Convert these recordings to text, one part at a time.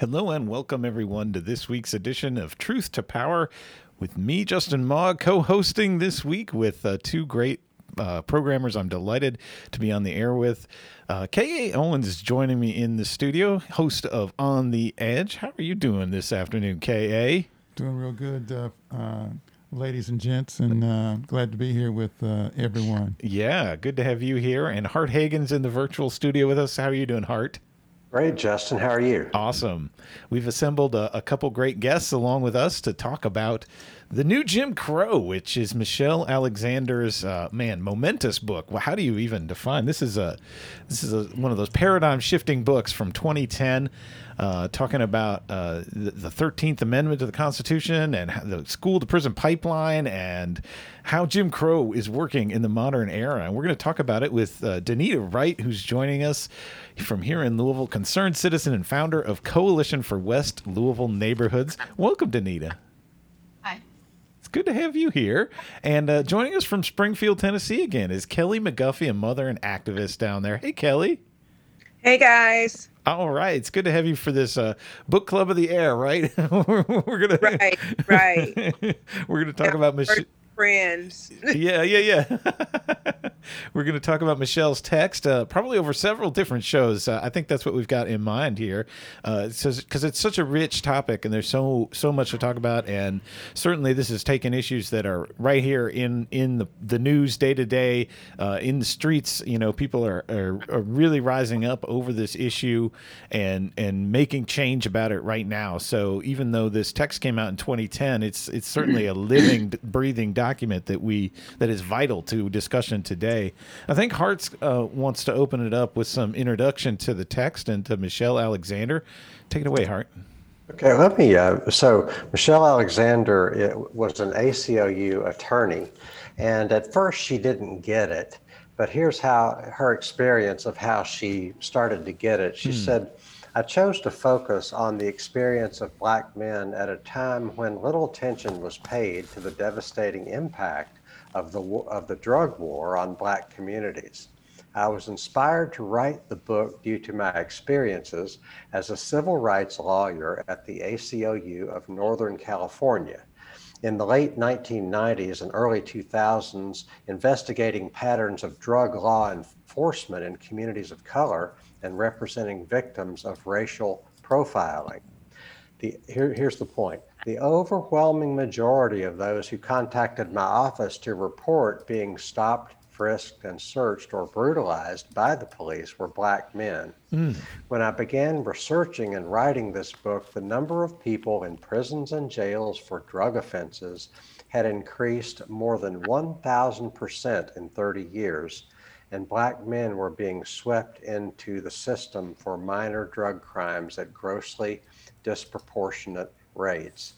Hello and welcome everyone to this week's edition of Truth to Power with me, Justin Mog, co hosting this week with uh, two great uh, programmers I'm delighted to be on the air with. Uh, K.A. Owens is joining me in the studio, host of On the Edge. How are you doing this afternoon, K.A.? Doing real good, uh, uh, ladies and gents, and uh, glad to be here with uh, everyone. Yeah, good to have you here. And Hart Hagan's in the virtual studio with us. How are you doing, Hart? Great, Justin. How are you? Awesome. We've assembled a, a, couple great guests along with us to talk about the new Jim Crow, which is Michelle Alexander's uh, man momentous book. Well, how do you even define this? Is a this is a, one of those paradigm shifting books from 2010 uh, talking about uh, the Thirteenth Amendment to the Constitution and the school to prison pipeline and how Jim Crow is working in the modern era. And we're going to talk about it with uh, De'Nita Wright, who's joining us from here in Louisville, concerned citizen and founder of Coalition for West Louisville Neighborhoods. Welcome, Danita. Hi. It's good to have you here. And uh, joining us from Springfield, Tennessee again is Kelly McGuffey, a mother and activist down there. Hey, Kelly. Hey, guys. All right, it's good to have you for this uh, book club of the air, right? we're, we're, gonna right, right. we're gonna talk yeah, about Michelle friends. yeah, yeah, yeah. We're going to talk about Michelle's text, uh, probably over several different shows. Uh, I think that's what we've got in mind here, because uh, it's such a rich topic, and there's so so much to talk about. And certainly, this is taking issues that are right here in in the, the news day to day, in the streets. You know, people are, are, are really rising up over this issue and and making change about it right now. So even though this text came out in 2010, it's it's certainly a living, breathing document that we that is vital to discussion today. I think Hart's uh, wants to open it up with some introduction to the text and to Michelle Alexander. Take it away, Hart. Okay, let me. Uh, so Michelle Alexander was an ACLU attorney, and at first she didn't get it. But here's how her experience of how she started to get it. She hmm. said I chose to focus on the experience of Black men at a time when little attention was paid to the devastating impact of the, of the drug war on Black communities. I was inspired to write the book due to my experiences as a civil rights lawyer at the ACLU of Northern California. In the late 1990s and early 2000s, investigating patterns of drug law enforcement in communities of color and representing victims of racial profiling. The, here, here's the point the overwhelming majority of those who contacted my office to report being stopped, frisked, and searched or brutalized by the police were black men. Mm. When I began researching and writing this book, the number of people in prisons and jails for drug offenses had increased more than 1,000% in 30 years and black men were being swept into the system for minor drug crimes at grossly disproportionate rates.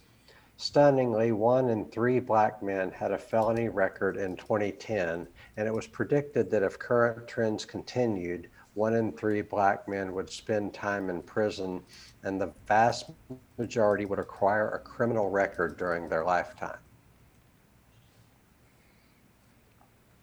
Stunningly, one in three black men had a felony record in 2010, and it was predicted that if current trends continued, one in three black men would spend time in prison, and the vast majority would acquire a criminal record during their lifetime.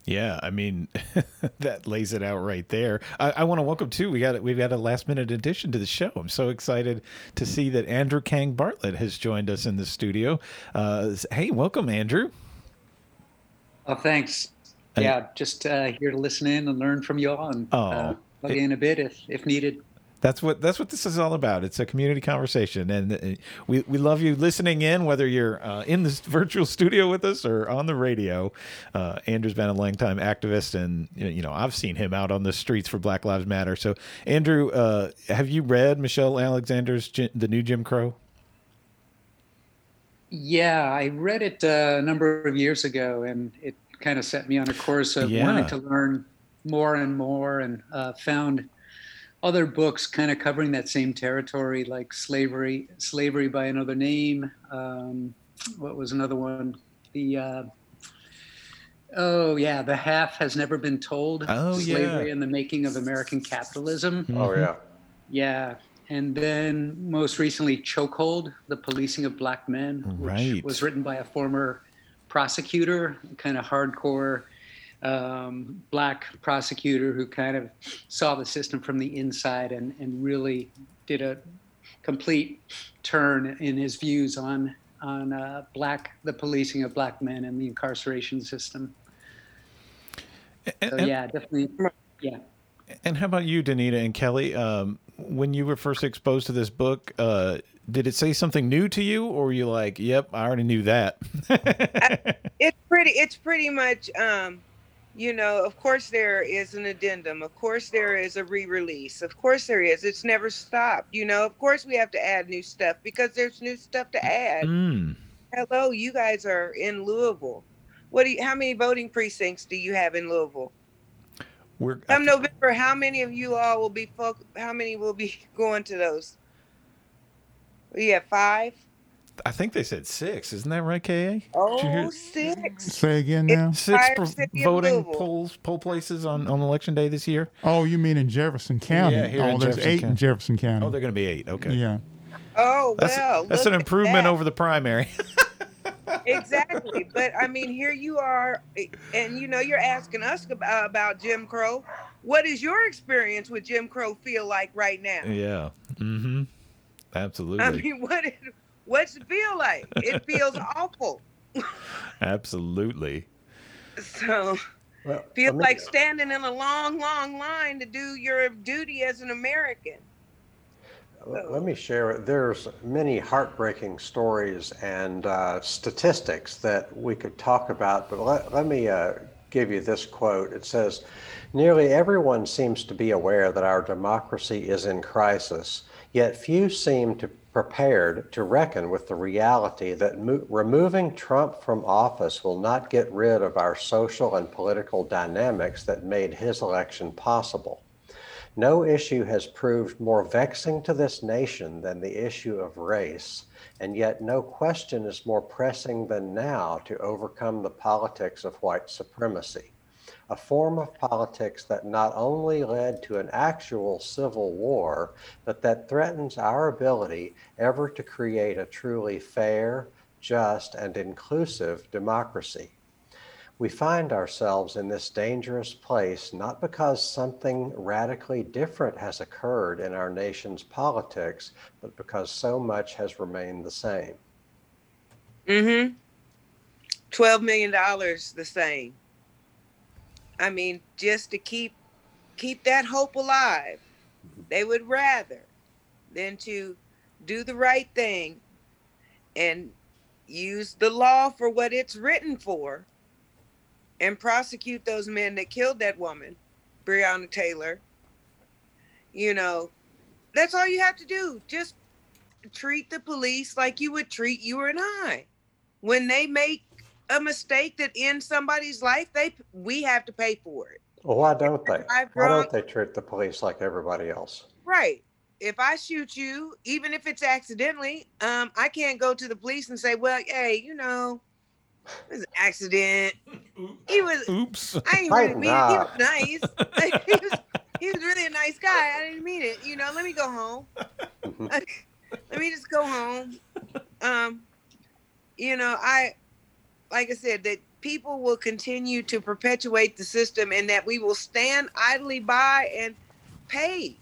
Yeah, I mean that lays it out right there. I, I want to welcome too. We got we've got a last minute addition to the show. I'm so excited to see that Andrew Kang Bartlett has joined us in the studio. Uh, hey, welcome, Andrew. Oh, thanks. yeah, just uh, here to listen in and learn from you all, and oh, uh, plug in a bit if if needed. That's what that's what this is all about. It's a community conversation, and uh, we, we love you listening in, whether you're uh, in this virtual studio with us or on the radio. Uh, Andrew's been a long time activist, and you know I've seen him out on the streets for Black Lives Matter. So, Andrew, uh, have you read Michelle Alexander's The New Jim Crow? Yeah, I read it uh, a number of years ago, and it kind of set me on a course of yeah. wanting to learn more and more, and uh, found other books kind of covering that same territory, like slavery, slavery by another name. Um, what was another one? The uh, oh yeah, the half has never been told. Oh slavery yeah. and the making of American capitalism. Mm-hmm. Oh yeah. Yeah, and then most recently, Chokehold: The Policing of Black Men, which right. was written by a former prosecutor, kind of hardcore um, black prosecutor who kind of saw the system from the inside and, and really did a complete turn in his views on on uh, black the policing of black men and the incarceration system. And, So and- yeah, definitely. Yeah. and how about you, De'Nita and Kelly? Um, when you were first exposed to this book, uh, did it say something new to you, or were you like, "Yep, I already knew that"? it's pretty it's pretty much um you know of course there is an addendum. Of course there is a re-release. Of course there is. It's never stopped you know. Of course we have to add new stuff because there's new stuff to add. Mm. hello you guys are in louisville. What do you how many voting precincts do you have in louisville? We're come november how many of you all will be how many will be going to those? We have five I think they said six. Isn't that right, Ka? Did you oh hear- six Say again now. It's- Six pro- voting polls, poll places on, on election day this year. Oh, you mean in Jefferson County? Yeah, here oh, in there's Jefferson eight County. in Jefferson County. Oh, they're going to be eight. Okay. Yeah. oh That's, well that's look an improvement that. over the primary. exactly but i mean here you are and you know you're asking us about, about jim crow what does your experience with jim crow feel like right now yeah. Mm-hmm. Absolutely. i mean what it, what's it feel like it feels awful Absolutely. so Well, feel let me- like standing in a long long line to do your duty as an american Let let me share. There's many heartbreaking stories and uh, statistics that we could talk about, but let, let me uh, give you this quote. It says, Nearly everyone seems to be aware that our democracy is in crisis, yet few seem to prepared to reckon with the reality that mo- removing Trump from office will not get rid of our social and political dynamics that made his election possible. No issue has proved more vexing to this nation than the issue of race, and yet no question is more pressing than now to overcome the politics of white supremacy, a form of politics that not only led to an actual civil war, but that threatens our ability ever to create a truly fair, just, and inclusive democracy. We find ourselves in this dangerous place not because something radically different has occurred in our nation's politics, but because so much has remained the same. mm-hmm 12 million dollars the same i mean just to keep keep that hope alive. They would rather than to do the right thing and use the law for what it's written for and prosecute those men that killed that woman breonna taylor. You know that's all you have to do. Just treat the police like you would treat you and i. When they make a mistake that ends somebody's life they we have to pay for it Well, why don't they? I've Why don't they treat the police like everybody else? Right. If I shoot you, even if it's accidentally, um, I can't go to the police and say, "Well, hey, you know, it was an accident. He was. Oops. I ain't Right really mean it. He was nice. he was. He was really a nice guy. I didn't mean it. You know. Let me go home. Mhm. let me just go home. Um, you know, I, like I said, that people will continue to perpetuate the system, and that we will stand idly by and pay.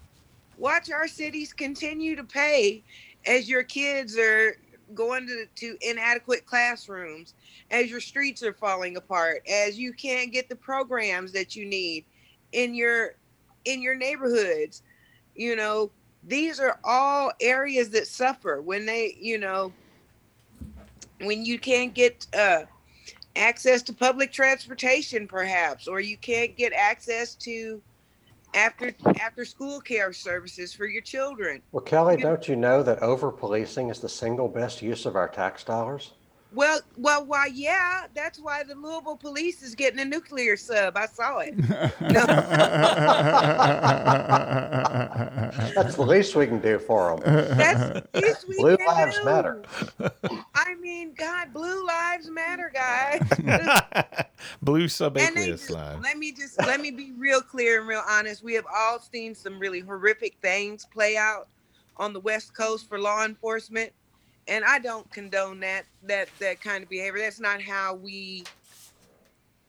Watch our cities continue to pay as your kids are going to, to inadequate classrooms, as your streets are falling apart, as you can't get the programs that you need in your in your neighborhoods. You know, these are all areas that suffer when they, you know, when you can't get uh, access to public transportation, perhaps, or you can't get access to after after school care services for your children. Well, Kelly, don't you know that over policing is the single best use of our tax dollars? Well, well, why? Yeah, that's why the Louisville police is getting a nuclear sub. I saw it. That's the least we can do for them. That's the least we Blue can lives do. matter. I mean, God, blue lives matter, guys. Blue And they subaqueous just, let me just let me be real clear and real honest. We have all seen some really horrific things play out on the West Coast for law enforcement, and I don't condone that that that kind of behavior. That's not how we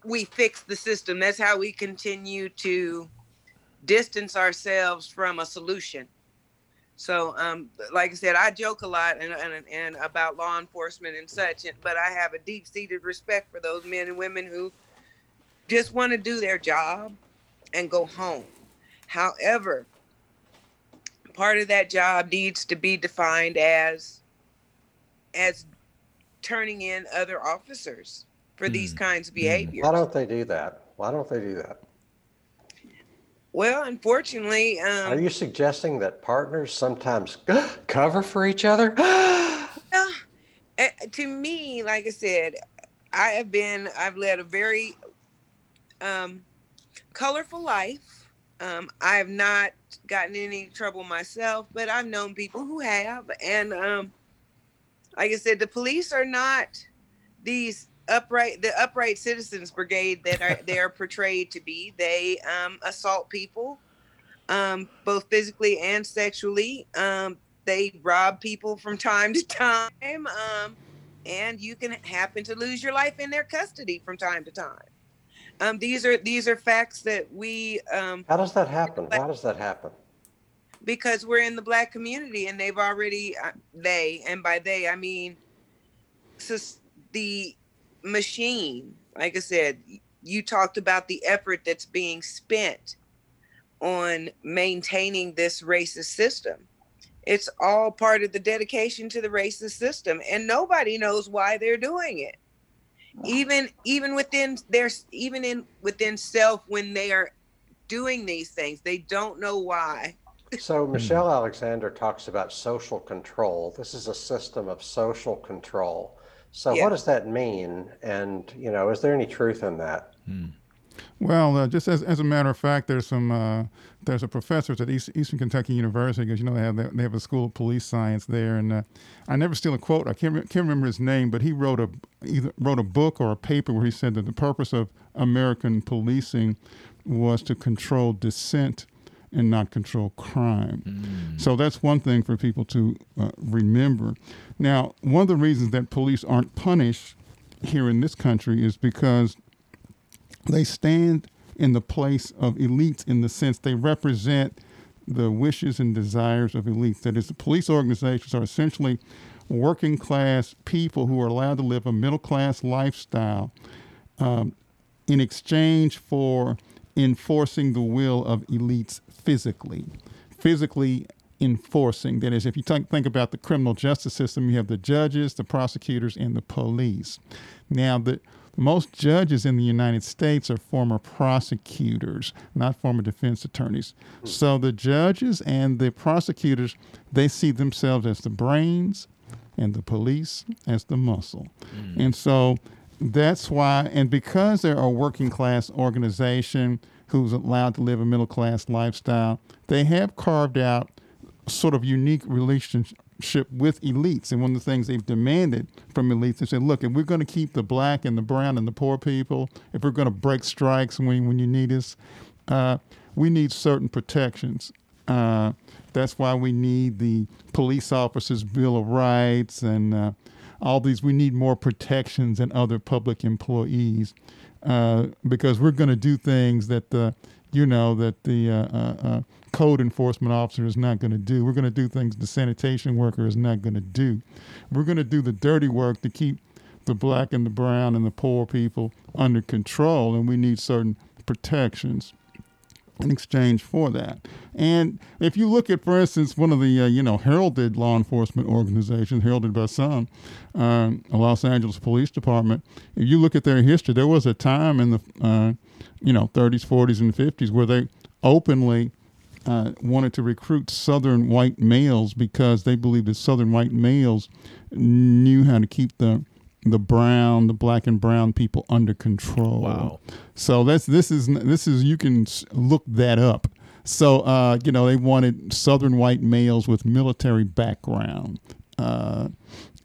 we fix the system. That's how we continue to distance ourselves from a solution. So, um, like I said, I joke a lot and, and, and about law enforcement and such, but I have a deep seated respect for those men and women who just want to do their job and go home. However, part of that job needs to be defined as as turning in other officers for mm. these kinds of behaviors. Why don't they do that? Why don't they do that? Well, unfortunately, um, are you suggesting that partners sometimes cover for each other? uh, to me, like I said, I have been, I've led a very um, colorful life. Um, I have not gotten any trouble myself, but I've known people who have. And um, like I said, the police are not these upright the upright citizens brigade that are they are portrayed to be. They um, assault people um, both physically and sexually. Um, they rob people from time to time um, and you can happen to lose your life in their custody from time to time. Um, these are these are facts that we um, how does that happen? How does that happen because we're in the black community and they've already uh, they and by they i mean the machine. Like I said, you talked about the effort that's being spent on maintaining this racist system. It's all part of the dedication to the racist system, and nobody knows why they're doing it. Even even within their even in within self when they are doing these things, they don't know why. So Michelle Alexander talks about social control. This is a system of social control. So yeah. what does that mean? And, you know, is there any truth in that? Hmm. Well, uh, just as, as a matter of fact, there's some uh, there's a professor at East, Eastern Kentucky University because you know they have they have a school of police science there, and uh, I never steal a quote. I can't can't remember his name, but he wrote a either wrote a book or a paper where he said that the purpose of American policing was to control dissent and not control crime. Mm. So that's one thing for people to uh, remember. Now, one of the reasons that police aren't punished here in this country is because they stand in the place of elites in the sense they represent the wishes and desires of elites. That is, the police organizations are essentially working class people who are allowed to live a middle class lifestyle um, in exchange for enforcing the will of elites physically. Physically enforcing. That is, if you t- think about the criminal justice system, you have the judges, the prosecutors, and the police. Now, the most judges in the United States are former prosecutors, not former defense attorneys. So the judges and the prosecutors, they see themselves as the brains and the police as the muscle. Mm. And so that's why, and because they're a working class organization who's allowed to live a middle class lifestyle, they have carved out sort of unique relationship with elites. And one of the things they've demanded from elites is said, look, if we're going to keep the black and the brown and the poor people, if we're going to break strikes when, when you need us, uh, we need certain protections. Uh, that's why we need the police officers' Bill of Rights and uh, all these. We need more protections than other public employees uh, because we're going to do things that the, you know, that the uh, uh, uh code enforcement officer is not going to do. We're going to do things the sanitation worker is not going to do. We're going to do the dirty work to keep the black and the brown and the poor people under control, and we need certain protections in exchange for that. And if you look at, for instance, one of the uh, you know heralded law enforcement organizations, heralded by some, um, Los Angeles Police Department. If you look at their history, there was a time in the uh, you know 30s, 40s, and 50s where they openly uh, wanted to recruit Southern white males because they believed that Southern white males knew how to keep the the brown, the black and brown people under control. Wow! So that's this is this is you can look that up. So uh, you know they wanted Southern white males with military background, uh,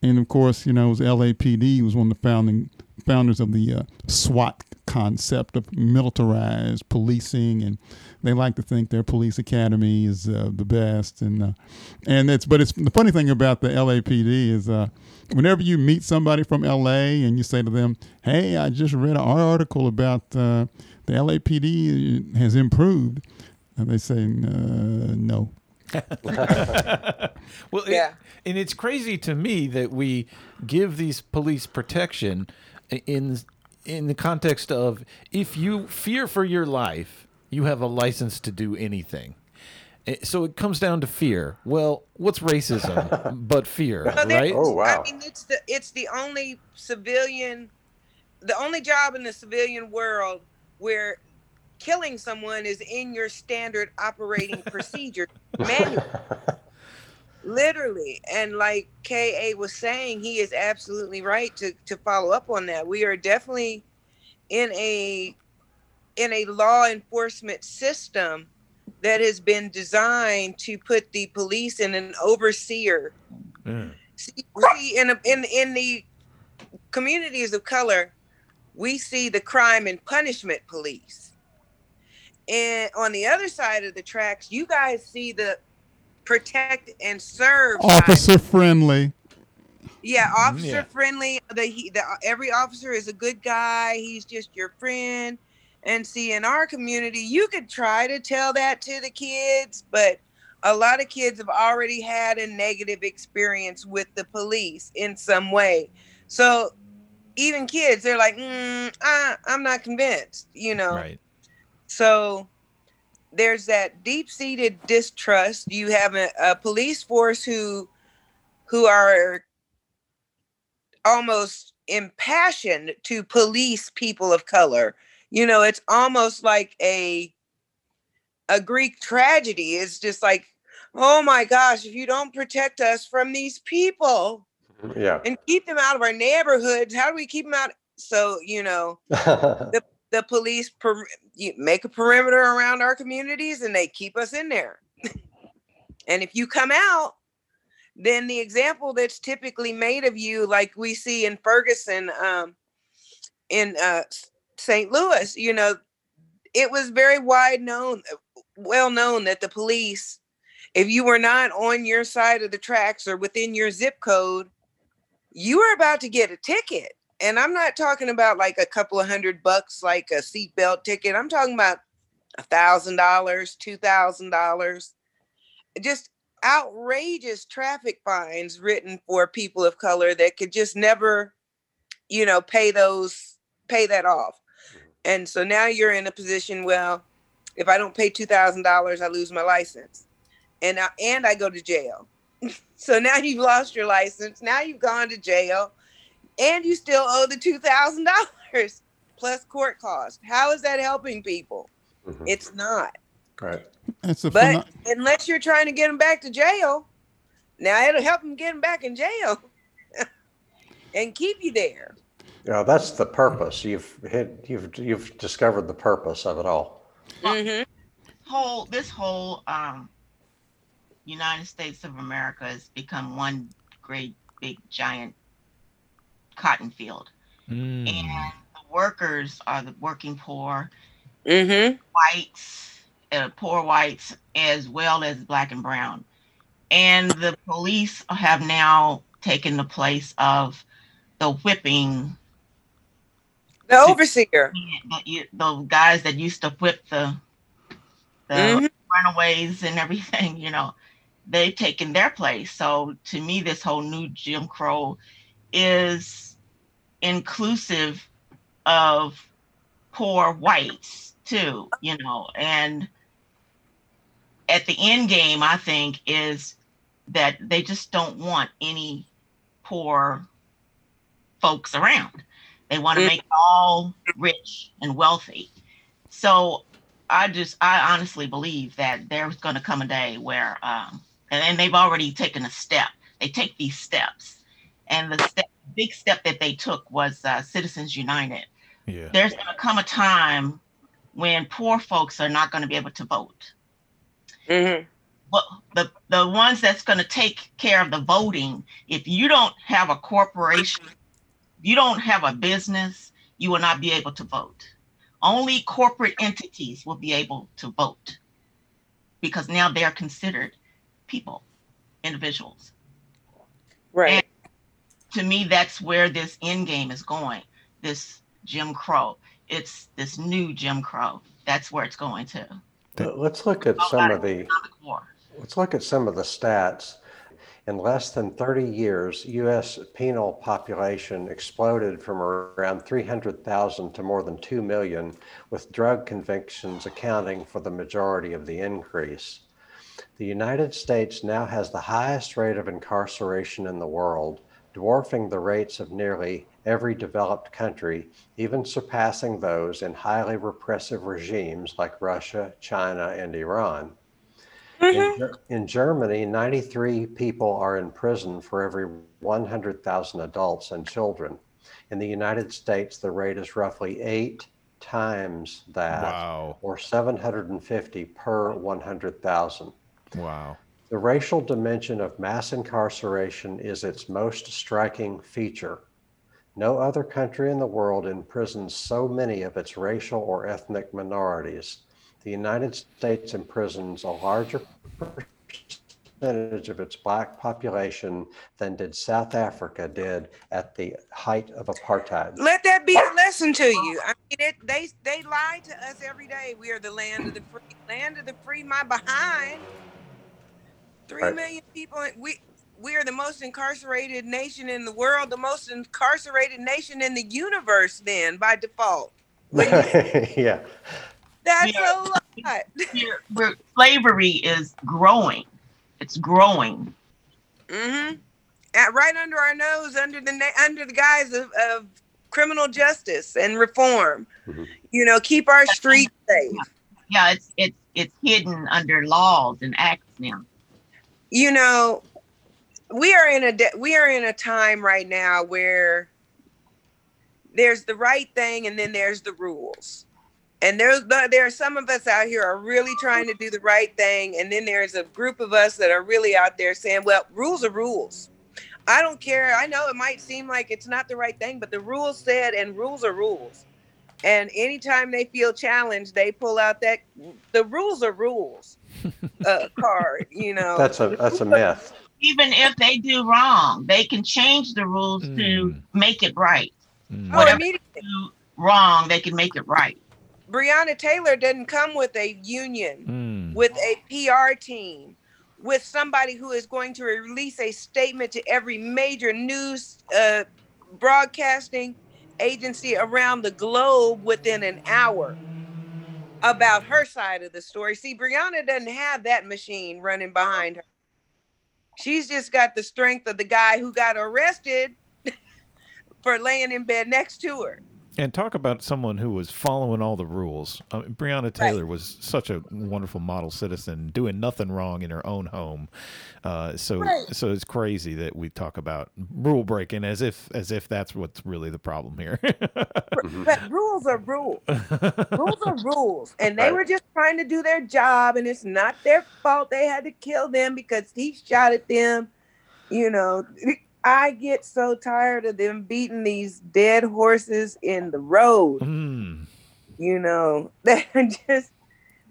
and of course you know it was LAPD was one of the founding founders of the uh, SWAT concept of militarized policing and they like to think their police academy is uh, the best, and uh, and it's but it's the funny thing about the LAPD is uh, whenever you meet somebody from LA and you say to them, "Hey, I just read an article about uh, the LAPD has improved," and they say, uh, "No." well, yeah. It, and it's crazy to me that we give these police protection in in the context of if you fear for your life, you have a license to do anything. Eh, so it comes down to fear. Well, what's racism but fear, right? Oh wow! I mean, it's the it's the only civilian, the only job in the civilian world where killing someone is in your standard operating procedure manual. Literally. And like KA was saying, he is absolutely right to, to follow up on that. We are definitely in a in a law enforcement system that has been designed to put the police in an overseer. Mm. See, see in, a, in in the communities of color, we see the crime and punishment police. And on the other side of the tracks, you guys see the protect and serve. Officer side. friendly. Yeah, officer yeah. friendly. The, he, the every officer is a good guy. He's just your friend. And see, in our community, you could try to tell that to the kids, but a lot of kids have already had a negative experience with the police in some way. So even kids, they're like, mm, I, I'm not convinced, you know. Right. So there's that deep-seated distrust. You have a, a police force who who are almost impassioned to police people of color. You know, it's almost like a a Greek tragedy. It's just like, oh my gosh, if you don't protect us from these people, mm-hmm. yeah, and keep them out of our neighborhoods, how do we keep them out? So you know, the the police per, make a perimeter around our communities and they keep us in there. and if you come out, then the example that's typically made of you, like we see in Ferguson, um, in uh, St. Louis, you know, it was very wide known, well known that the police, if you were not on your side of the tracks or within your zip code, you were about to get a ticket and I'm not talking about like a couple of hundred bucks, like a seatbelt ticket. I'm talking about a thousand dollars, two thousand dollars, just outrageous traffic fines written for people of color that could just never, you know, pay those, pay that off. Mm-hmm. And so now you're in a position, well, if I don't pay two thousand dollars, I lose my license, and I, and I go to jail. so now you've lost your license. Now you've gone to jail and you still owe the two thousand dollars plus court costs. How is that helping people? Mm-hmm. It's not. Right. It's a but unless you're trying to get them back to jail, now it'll help them get them back in jail and keep you there. Yeah, that's the purpose. You've hit, you've you've discovered the purpose of it all. Mm-hmm. Whole this whole um, United States of America has become one great big giant cotton field. Mm. And the workers are the working poor, mm-hmm. whites, uh, poor whites, as well as black and brown. And the police have now taken the place of the whipping. The overseer. The, the guys that used to whip the, the mm-hmm. runaways and everything, you know, they've taken their place. So to me, this whole new Jim Crow is inclusive of poor whites too, you know, and at the end game, I think is that they just don't want any poor folks around. They want to mm. make all rich and wealthy. So I just, I honestly believe that there's going to come a day where, um, and, and they've already taken a step. They take these steps, and the step big step that they took was uh, Citizens United. Yeah. There's going to come a time when poor folks are not going to be able to vote. Mm-hmm. Well, the the ones that's going to take care of the voting, if you don't have a corporation, you don't have a business, you will not be able to vote. Only corporate entities will be able to vote because now they are considered people, individuals. Right. And to me, that's where this end game is going. This Jim Crow. It's this new Jim Crow. That's where it's going to. Let's look at some of the Let's look at some of the stats. In less than 30 years, U.S. penal population exploded from around 300,000 to more than 2 million, with drug convictions accounting for the majority of the increase. The United States now has the highest rate of incarceration in the world, dwarfing the rates of nearly every developed country, even surpassing those in highly repressive regimes like Russia, China, and Iran. Mm-hmm. In, in, Germany, 93 people are in prison for every 100,000 adults and children. In the United States, the rate is roughly eight times that, wow. or 750 per 100,000. Wow. The racial dimension of mass incarceration is its most striking feature. No other country in the world imprisons so many of its racial or ethnic minorities the United States imprisons a larger percentage of its black population than did South Africa did at the height of apartheid. Let that be a lesson to you. I mean, it, they they lie to us every day. We are the land of the free, land of the free. My behind. Three right. million people. We we are the most incarcerated nation in the world, the most incarcerated nation in the universe. Then by default. yeah. That's a lot. Where, slavery is growing. It's growing. Mm-hmm. At, right under our nose, under the under the guise of, of criminal justice and reform. Mm-hmm. You know, keep our streets safe. Yeah, it's it's it's hidden under laws and acts now. You know, we are in a de- we are in a time right now where there's the right thing and then there's the rules. And there's there are some of us out here are really trying to do the right thing and then there's a group of us that are really out there saying well rules are rules. I don't care. I know it might seem like it's not the right thing but the rules said and rules are rules. And anytime they feel challenged they pull out that the rules are rules uh, card you know that's a that's a myth even if they do wrong they can change the rules mm. to make it right mm. whatever oh, they do wrong they can make it right Breonna Taylor didn't come with a union, mm. with a PR team, with somebody who is going to release a statement to every major news uh, broadcasting agency around the globe within an hour about her side of the story. See, Breonna doesn't have that machine running behind her. She's just got the strength of the guy who got arrested for laying in bed next to her. And talk about someone who was following all the rules. I mean, Breonna Taylor right. was such a wonderful model citizen, doing nothing wrong in her own home. Uh, so, right. so it's crazy that we talk about rule breaking as if as if that's what's really the problem here. but rules are rules. rules are rules, and they right. were just trying to do their job, and it's not their fault. They had to kill them because he shot at them. You know, I get so tired of them beating these dead horses in the road. Mm. You know, they just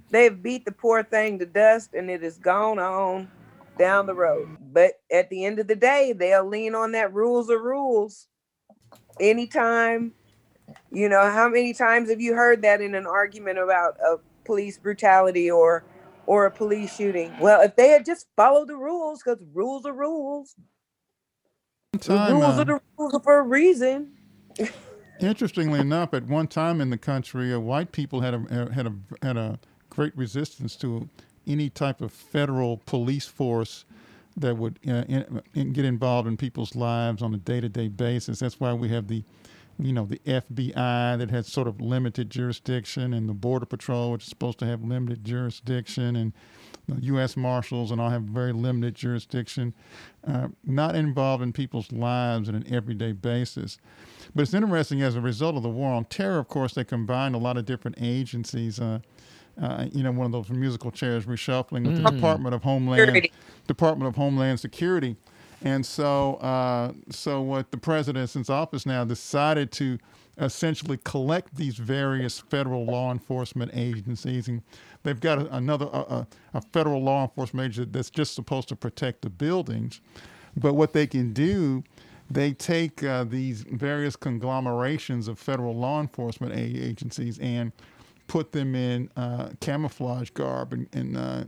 they've beat the poor thing to dust and it is gone on down the road. But at the end of the day, they'll lean on that rules are rules. Anytime, you know, how many times have you heard that in an argument about a police brutality or or a police shooting? Well, if they had just followed the rules, because rules are rules, time, the rules uh, are the rules for a reason. interestingly enough, at one time in the country, uh, white people had a uh, had a had a great resistance to any type of federal police force that would uh, in, in get involved in people's lives on a day to day basis. That's why we have the you know, the FBI that has sort of limited jurisdiction, and the Border Patrol, which is supposed to have limited jurisdiction, and U.S. Marshals and all have very limited jurisdiction, uh, not involved in people's lives on an everyday basis. But it's interesting as a result of the war on terror, of course, they combined a lot of different agencies. Uh, uh, you know, one of those musical chairs reshuffling with mm. the Department of Homeland Security. Department of Homeland Security. And so, uh, so what the president, since office now, decided to essentially collect these various federal law enforcement agencies and They've got a, another a, a, federal law enforcement agency that's just supposed to protect the buildings, but what they can do, they take uh, these various conglomerations of federal law enforcement agencies and put them in uh, camouflage garb and, and uh,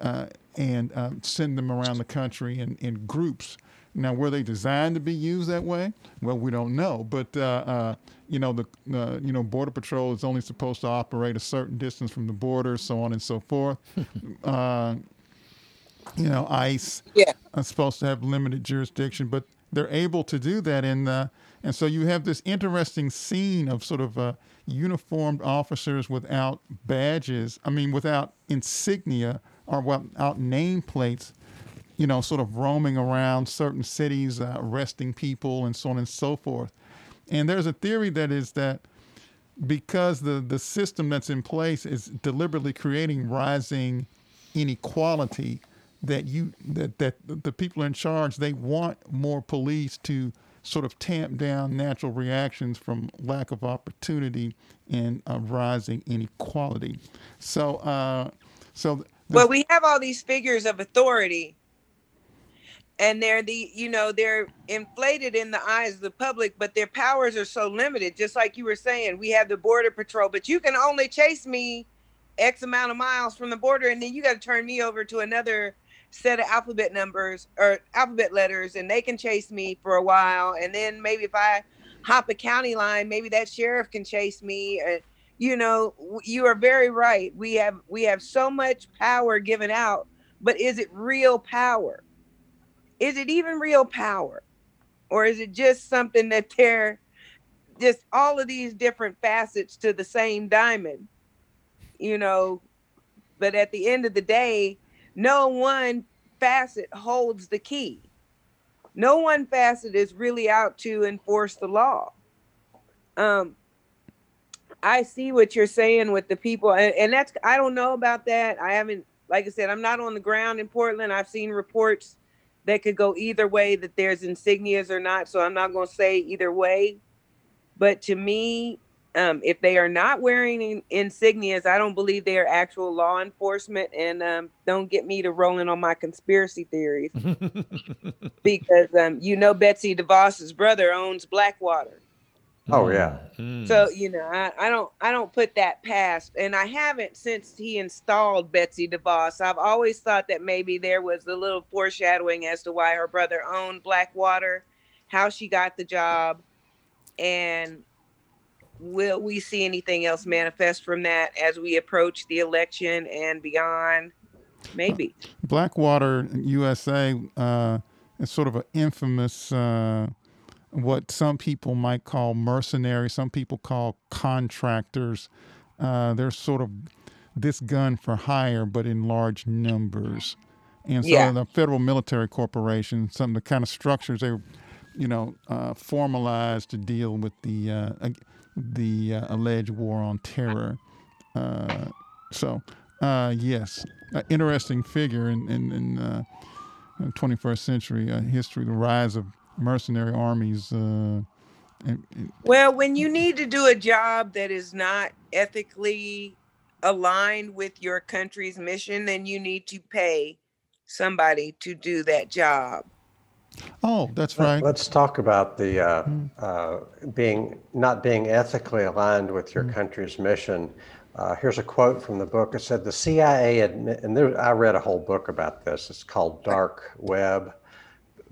uh and um, send them around the country in, in groups. Now, were they designed to be used that way? Well, we don't know. But uh, uh, you know, the uh, you know, Border Patrol is only supposed to operate a certain distance from the border, so on and so forth. Uh, you know, ICE yeah. is supposed to have limited jurisdiction, but they're able to do that. And and so you have this interesting scene of sort of uh, uniformed officers without badges. I mean, without insignia or without nameplates. You know, sort of roaming around certain cities, uh, arresting people, and so on and so forth. And there's a theory that is that because the, the system that's in place is deliberately creating rising inequality, that you that that the people in charge they want more police to sort of tamp down natural reactions from lack of opportunity and uh, rising inequality. So, uh, so well, we have all these figures of authority, and they're the you know they're inflated in the eyes of the public, but their powers are so limited. Just like you were saying, we have the border patrol, but you can only chase me X amount of miles from the border, and then you got to turn me over to another set of alphabet numbers or alphabet letters and they can chase me for a while. And then maybe if i hop a county line maybe that sheriff can chase me uh, you know you are very right. We have we have so much power given out but is it real power is it even real power or is it just something that they're just all of these different facets to the same diamond you know but at the end of the day no one facet holds the key. No one facet is really out to enforce the law. Um, I see what you're saying with the people, and, and that's I don't know about that. I haven't, like I said, I'm not on the ground in Portland. I've seen reports that could go either way that there's insignias or not, so I'm not going to say either way. But to me, um, if they are not wearing insignias, I don't believe they are actual law enforcement. And um, don't get me to rolling on my conspiracy theories because um, you know Betsy DeVos's brother owns Blackwater. Oh yeah. Mm. So you know I, I don't I don't put that past, and I haven't since he installed Betsy DeVos. I've always thought that maybe there was a little foreshadowing as to why her brother owned Blackwater, how she got the job, and will we see anything else manifest from that as we approach the election and beyond? Maybe. Blackwater USA uh, is sort of an infamous, uh, what some people might call mercenaries, some people call contractors. Uh, they're sort of this gun for hire, but in large numbers. And so yeah. the federal military corporation, some of the kind of structures they, you know, uh, formalized to deal with the uh, the uh, alleged war on terror. Uh, so, uh, yes, interesting figure in, in, in 21st uh, century uh, history, the rise of mercenary armies. Uh, and, and well, when you need to do a job that is not ethically aligned with your country's mission, then you need to pay somebody to do that job. Oh, that's right. Let's talk about the uh, mm. uh, being not being ethically aligned with your mm. country's mission. Uh, here's a quote from the book. It said the CIA admit, and there, I read a whole book about this. It's called Dark Web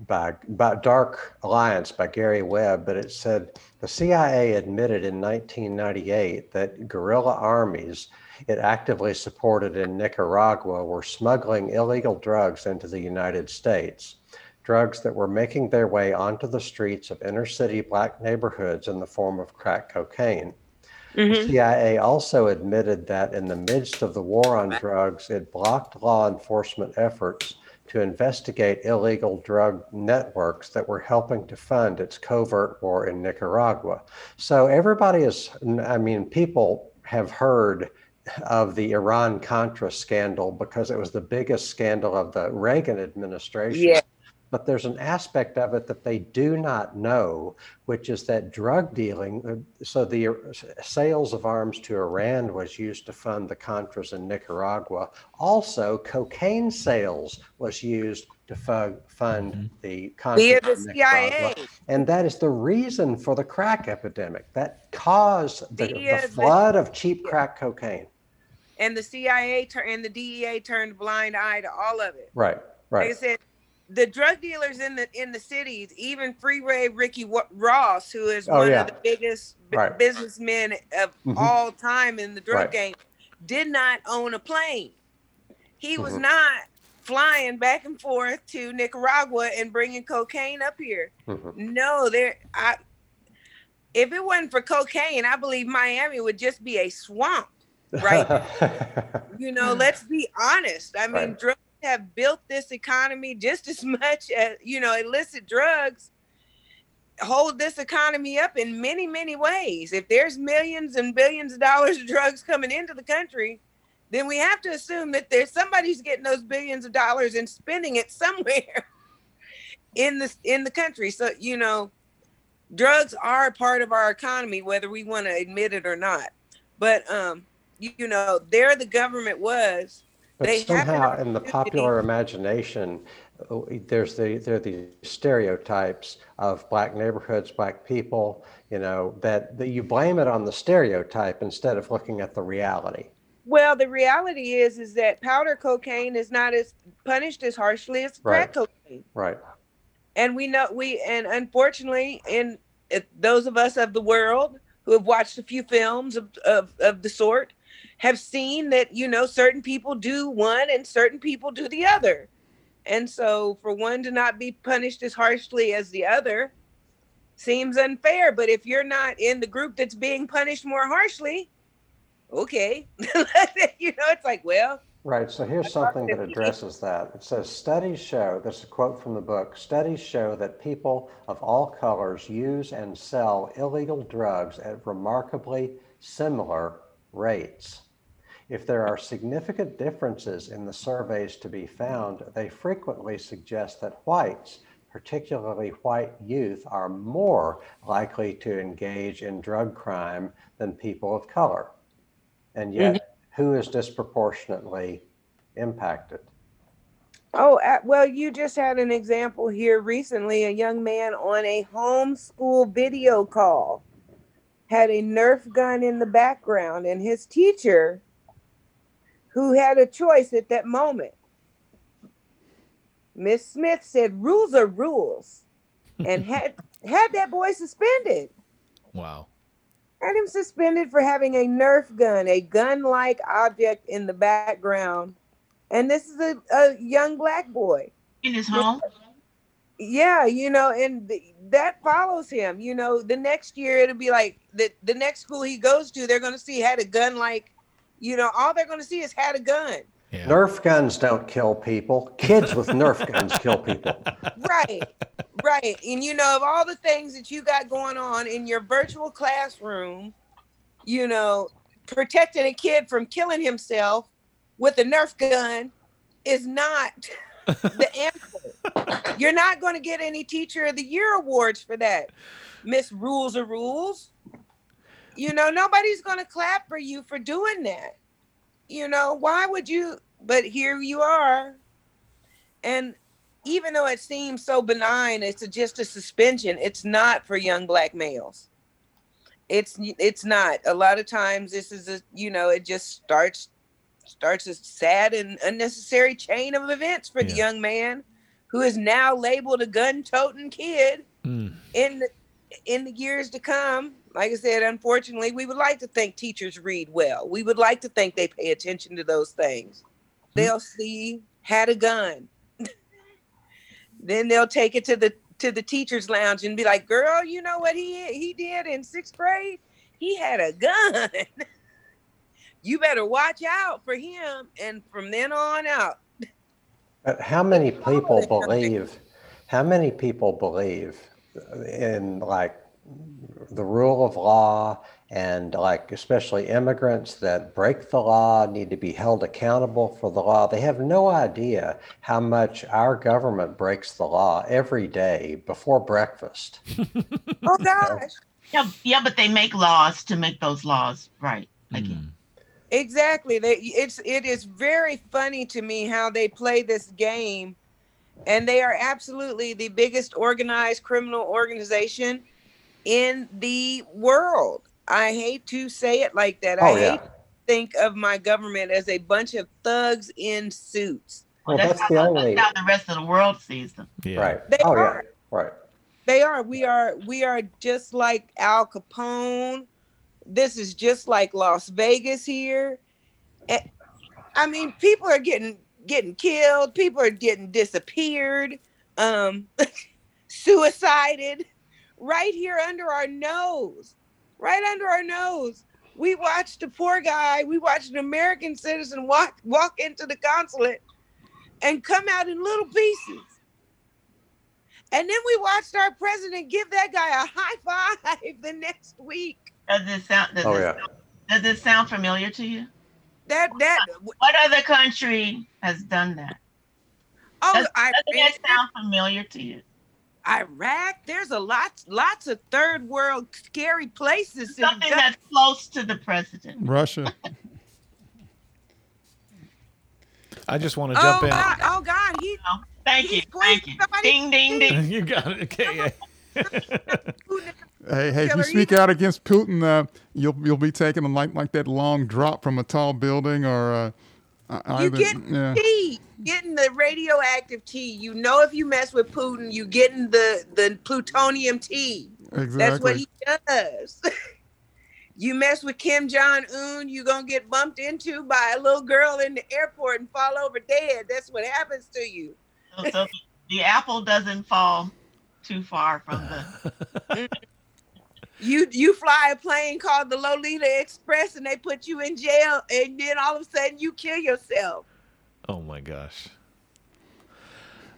by, by Dark Alliance by Gary Webb. But it said the CIA admitted in 1998 that guerrilla armies it actively supported in Nicaragua were smuggling illegal drugs into the United States drugs that were making their way onto the streets of inner city black neighborhoods in the form of crack cocaine. Mm-hmm. The CIA also admitted that in the midst of the war on drugs, it blocked law enforcement efforts to investigate illegal drug networks that were helping to fund its covert war in Nicaragua. So everybody is, I mean, people have heard of the Iran Contra scandal because it was the biggest scandal of the Reagan administration. Yeah but there's an aspect of it that they do not know, which is that drug dealing. Uh, so the uh, sales of arms to Iran was used to fund the Contras in Nicaragua. Also, cocaine sales was used to fund, mm-hmm. the Contras the in Nicaragua. And that is the reason for the crack epidemic that caused the, the flood of cheap crack cocaine. and the CIA tur- and the DEA turned blind eye to all of it. Right. Right. Like I said, the drug dealers in the in the cities, even Freeway Ricky Ross, who is Oh, one yeah. of the biggest b- Right. businessmen of Mhm. all time in the drug Right. game, did not own a plane. He was Mhm. not flying back and forth to Nicaragua and bringing cocaine up here. Mhm. No, there. I if it wasn't for cocaine, I believe Miami would just be a swamp. Right. You know, let's be honest. I mean, Right. drugs have built this economy just as much as you know illicit drugs hold this economy up in many many ways. If there's millions and billions of dollars of drugs coming into the country then we have to assume that there's somebody's getting those billions of dollars and spending it somewhere in the in the country. So you know drugs are a part of our economy whether we want to admit it or not. But um you, you know there the government was But They somehow, in the popular imagination, uh, there's the there are these stereotypes of black neighborhoods, black people. You know that, that you blame it on the stereotype instead of looking at the reality. Well, the reality is is that powder cocaine is not as punished as harshly as crack Right. cocaine. Right. And we know we and unfortunately in those of us of the world who have watched a few films of, of, of the sort have seen that you know certain people do one and certain people do the other. And so for one to not be punished as harshly as the other seems unfair, but if you're not in the group that's being punished more harshly, okay. you know, it's like, well, Right. So here's something that addresses that. It says studies show, this is a quote from the book, studies show that people of all colors use and sell illegal drugs at remarkably similar rates. If there are significant differences in the surveys to be found, they frequently suggest that whites, particularly white youth, are more likely to engage in drug crime than people of color. And yet, mm-hmm. who is disproportionately impacted? Oh, well, you just had an example here recently. A young man on a homeschool video call had a Nerf gun in the background, and his teacher, who had a choice at that moment, Miss Smith said, "Rules are rules," and had had that boy suspended. Wow. Had him suspended for having a Nerf gun, a gun-like object in the background, and this is a, a young black boy. in his home. Yeah, you know, and th- that follows him. You know, the next year it'll be like the the next school he goes to, they're going to see had a gun like, you know, all they're going to see is had a gun. Yeah. Nerf guns don't kill people. Kids with Nerf guns kill people. Right, right. And you know, of all the things that you got going on in your virtual classroom, you know, protecting a kid from killing himself with a Nerf gun is not the answer. You're not going to get any Teacher of the Year awards for that. Miss Rules are Rules. You know, nobody's going to clap for you for doing that. You know, why would you? But here you are. And even though it seems so benign, it's a, just a suspension. It's not for young black males. It's it's not. A lot of times, this is a you know it just starts starts a sad and unnecessary chain of events for the young man who is now labeled a gun-toting kid Mm. in the in the years to come like i said unfortunately we would like to think teachers read well. We would like to think they pay attention to those things. Mm-hmm. They'll see had a gun. Then they'll take it to the to the teachers lounge and be like girl you know what he he did in sixth grade? He had a gun. You better watch out for him and from then on out. But how many people believe, how many people believe in like the rule of law and like especially immigrants that break the law need to be held accountable for the law? They have no idea how much our government breaks the law every day before breakfast. oh gosh Yeah, yeah, but they make laws to make those laws right. Again. Mm. Exactly. They, it's it is very funny to me how they play this game, and they are absolutely the biggest organized criminal organization in the world. I hate to say it like that. I Oh, yeah. hate think of my government as a bunch of thugs in suits. Well, that's, that's the how, only. that's how the rest of the world sees them. Yeah. Right. They oh, are. yeah. Right. They are. We are. We are just like Al Capone. This is just like Las Vegas here. And, I mean, people are getting getting killed. People are getting disappeared, um, suicided, right here under our nose, right under our nose. We watched a poor guy. We watched an American citizen walk walk into the consulate and come out in little pieces. And then we watched our president give that guy a high five the next week. Does this sound? Does, Oh, this, yeah. does this sound familiar to you? That that What other country has done that? oh Does, Iran, doesn't that sound familiar to you? Iraq. There's a lot lots of third world scary places. that Something that's close to the president. Russia. I just want to oh jump in. God! Oh God! He Oh, thank you, thank you. somebody- Ding, ding, ding. you got it. Okay. Hey, hey! If you you- speak out against Putin, uh, you'll you'll be taking a like like that long drop from a tall building, or uh, uh, you either. get yeah. tea, getting the radioactive tea. You know, if you mess with Putin, you getting the the plutonium tea. Exactly. That's what he does. you mess with Kim Jong Un, you gonna get bumped into by a little girl in the airport and fall over dead. That's what happens to you. So, so the apple doesn't fall too far from the. You you fly a plane called the Lolita Express and they put you in jail, and then all of a sudden you kill yourself. Oh my gosh.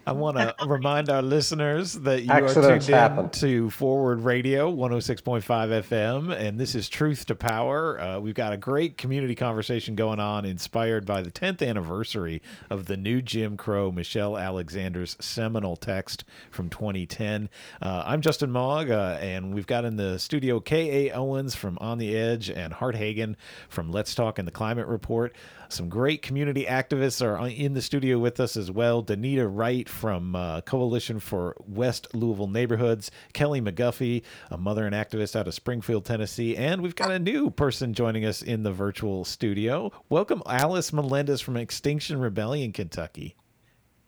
I want to remind our listeners that you Accidents are tuned happen. in to Forward Radio 106.5 FM, and this is Truth to Power. Uh, we've got a great community conversation going on, inspired by the 10th anniversary of the new Jim Crow, Michelle Alexander's seminal text from 2010. Uh, I'm Justin Mog, uh, and we've got in the studio K.A. Owens from On the Edge and Hart Hagan from Let's Talk and the Climate Report. Some great community activists are in the studio with us as well. De'Nita Wright from uh, Coalition for West Louisville Neighborhoods, Kelly McGuffey, a mother and activist out of Springfield, Tennessee, and we've got a new person joining us in the virtual studio. Welcome, Alice Melendez from Extinction Rebellion, Kentucky.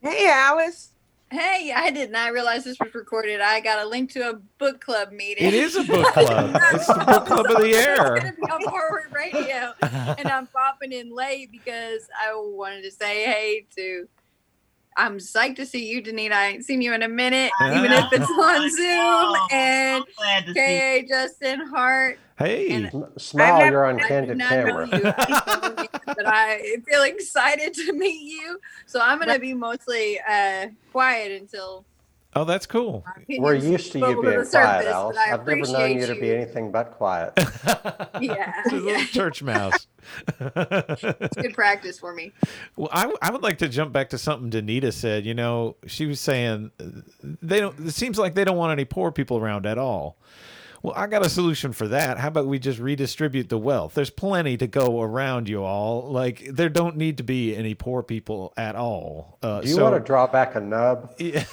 Hey, Alice. Hey, I did not realize this was recorded. I got a link to a book club meeting. It is a book club. it's the book club of the It's air. gonna be on forward radio, and I'm popping in late because I wanted to say hey to. I'm psyched to see you, De'Nita. I ain't seen you in a minute, even if it's on Zoom. And glad to see. K.A. Justin Hart. Hey. And- Smile never- your on I candid camera. you, but I feel excited to meet you. So I'm gonna be mostly uh, quiet until. Oh, that's cool. We're used to you bubble to being quiet, surface, Alice. I I've never known appreciate you to be anything but quiet. Yeah, She's a little yeah. church mouse. It's good practice for me. Well, I, I would like to jump back to something De'Nita said. You know, she was saying uh, they don't. It seems like they don't want any poor people around at all. Well, I got a solution for that. How about we just redistribute the wealth? There's plenty to go around you all. Like there don't need to be any poor people at all. Uh, Do you so, want to draw back a nub? Yeah.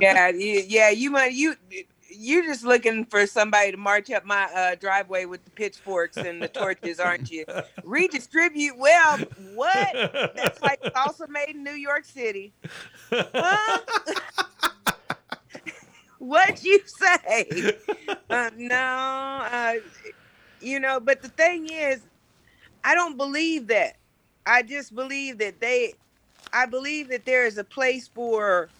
yeah, you, yeah, you might you you're just looking for somebody to march up my uh, driveway with the pitchforks and the torches, aren't you? Redistribute well, what? That's like also made in New York City. Huh? What'd you say? Uh, no, uh, you know, but the thing is, I don't believe that. I just believe that they, I believe that there is a place for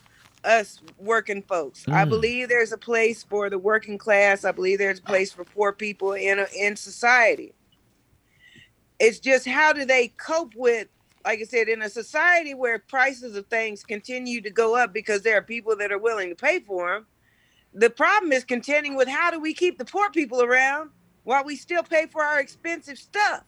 us working folks. I Mm. believe there's a place for the working class. I believe there's a place for poor people in a, in society. It's just how do they cope with, like I said, in a society where prices of things continue to go up because there are people that are willing to pay for them. The problem is contending with how do we keep the poor people around while we still pay for our expensive stuff.